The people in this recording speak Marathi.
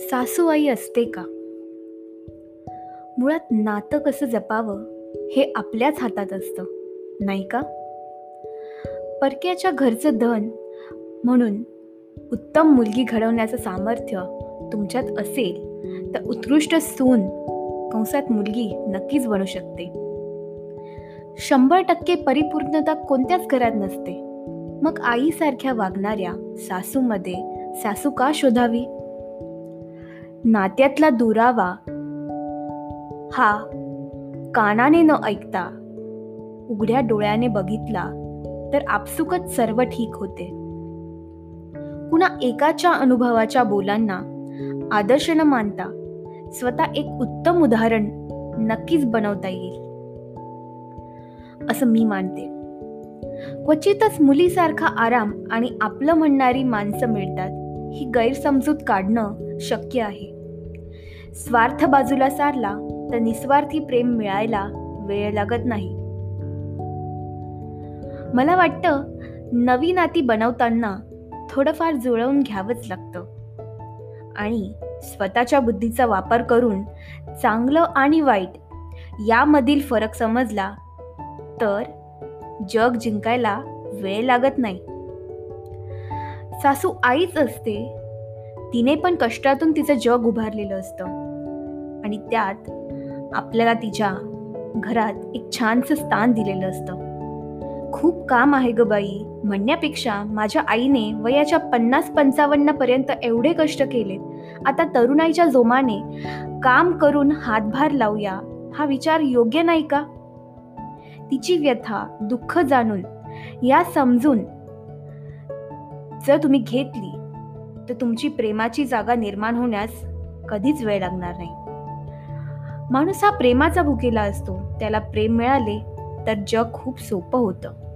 सासू आई असते का? मुळात नातं कसं जपावं हे आपल्याच हातात असतं नाही का? परक्याच्या घरचं धन म्हणून उत्तम मुलगी घडवण्याचं सामर्थ्य तुमच्यात असेल तर उत्कृष्ट सून कंसात मुलगी नक्कीच बनू शकते. शंभर टक्के परिपूर्णता कोणत्याच घरात नसते. मग आईसारख्या वागणाऱ्या सासूमध्ये सासू का शोधावी? नात्यातला दुरावा हा कानाने न ऐकता उघड्या डोळ्याने बघितला तर आपसुकच सर्व ठीक होते. कुणा एकाच्या अनुभवाच्या बोलांना आदर्श न मानता स्वतः एक उत्तम उदाहरण नक्कीच बनवता येईल. असं मी मानते. क्वचितच मुलीसारखा आराम आणि आपलं म्हणणारी माणसं मिळतात ही गैरसमजूत काढणं शक्य आहे. स्वार्थ बाजूला सारला तर निस्वार्थी प्रेम मिळायला वेळ लागत नाही. मला वाटतं नवी नाती बनवताना थोडंफार जुळवून घ्यावंच लागतं. आणि स्वतःच्या बुद्धीचा वापर करून चांगलं आणि वाईट यामधील फरक समजला तर जग जिंकायला वेळ लागत नाही. सासू आईच असते तिने पण कष्टातून तिचं जग उभारलेलं असतं. आणि त्यात आपल्याला तिच्या घरात एक छानसं स्थान दिलेलं असतं. खूप काम आहे ग बाई. म्हणण्यापेक्षा माझ्या आईने वयाच्या पन्नास पंचावन्न पर्यंत एवढे कष्ट केलेत. आता तरुणाईच्या जोमाने काम करून हातभार लावूया हा विचार योग्य नाही का? तिची व्यथा दुःख जाणून या समजून जर तुम्ही घेतली तर तुमची प्रेमाची जागा निर्माण होण्यास कधीच वेळ लागणार नाही. माणूस हा प्रेमाचा भुकेला असतो. त्याला प्रेम मिळाले तर जग खूप सोपं होतं.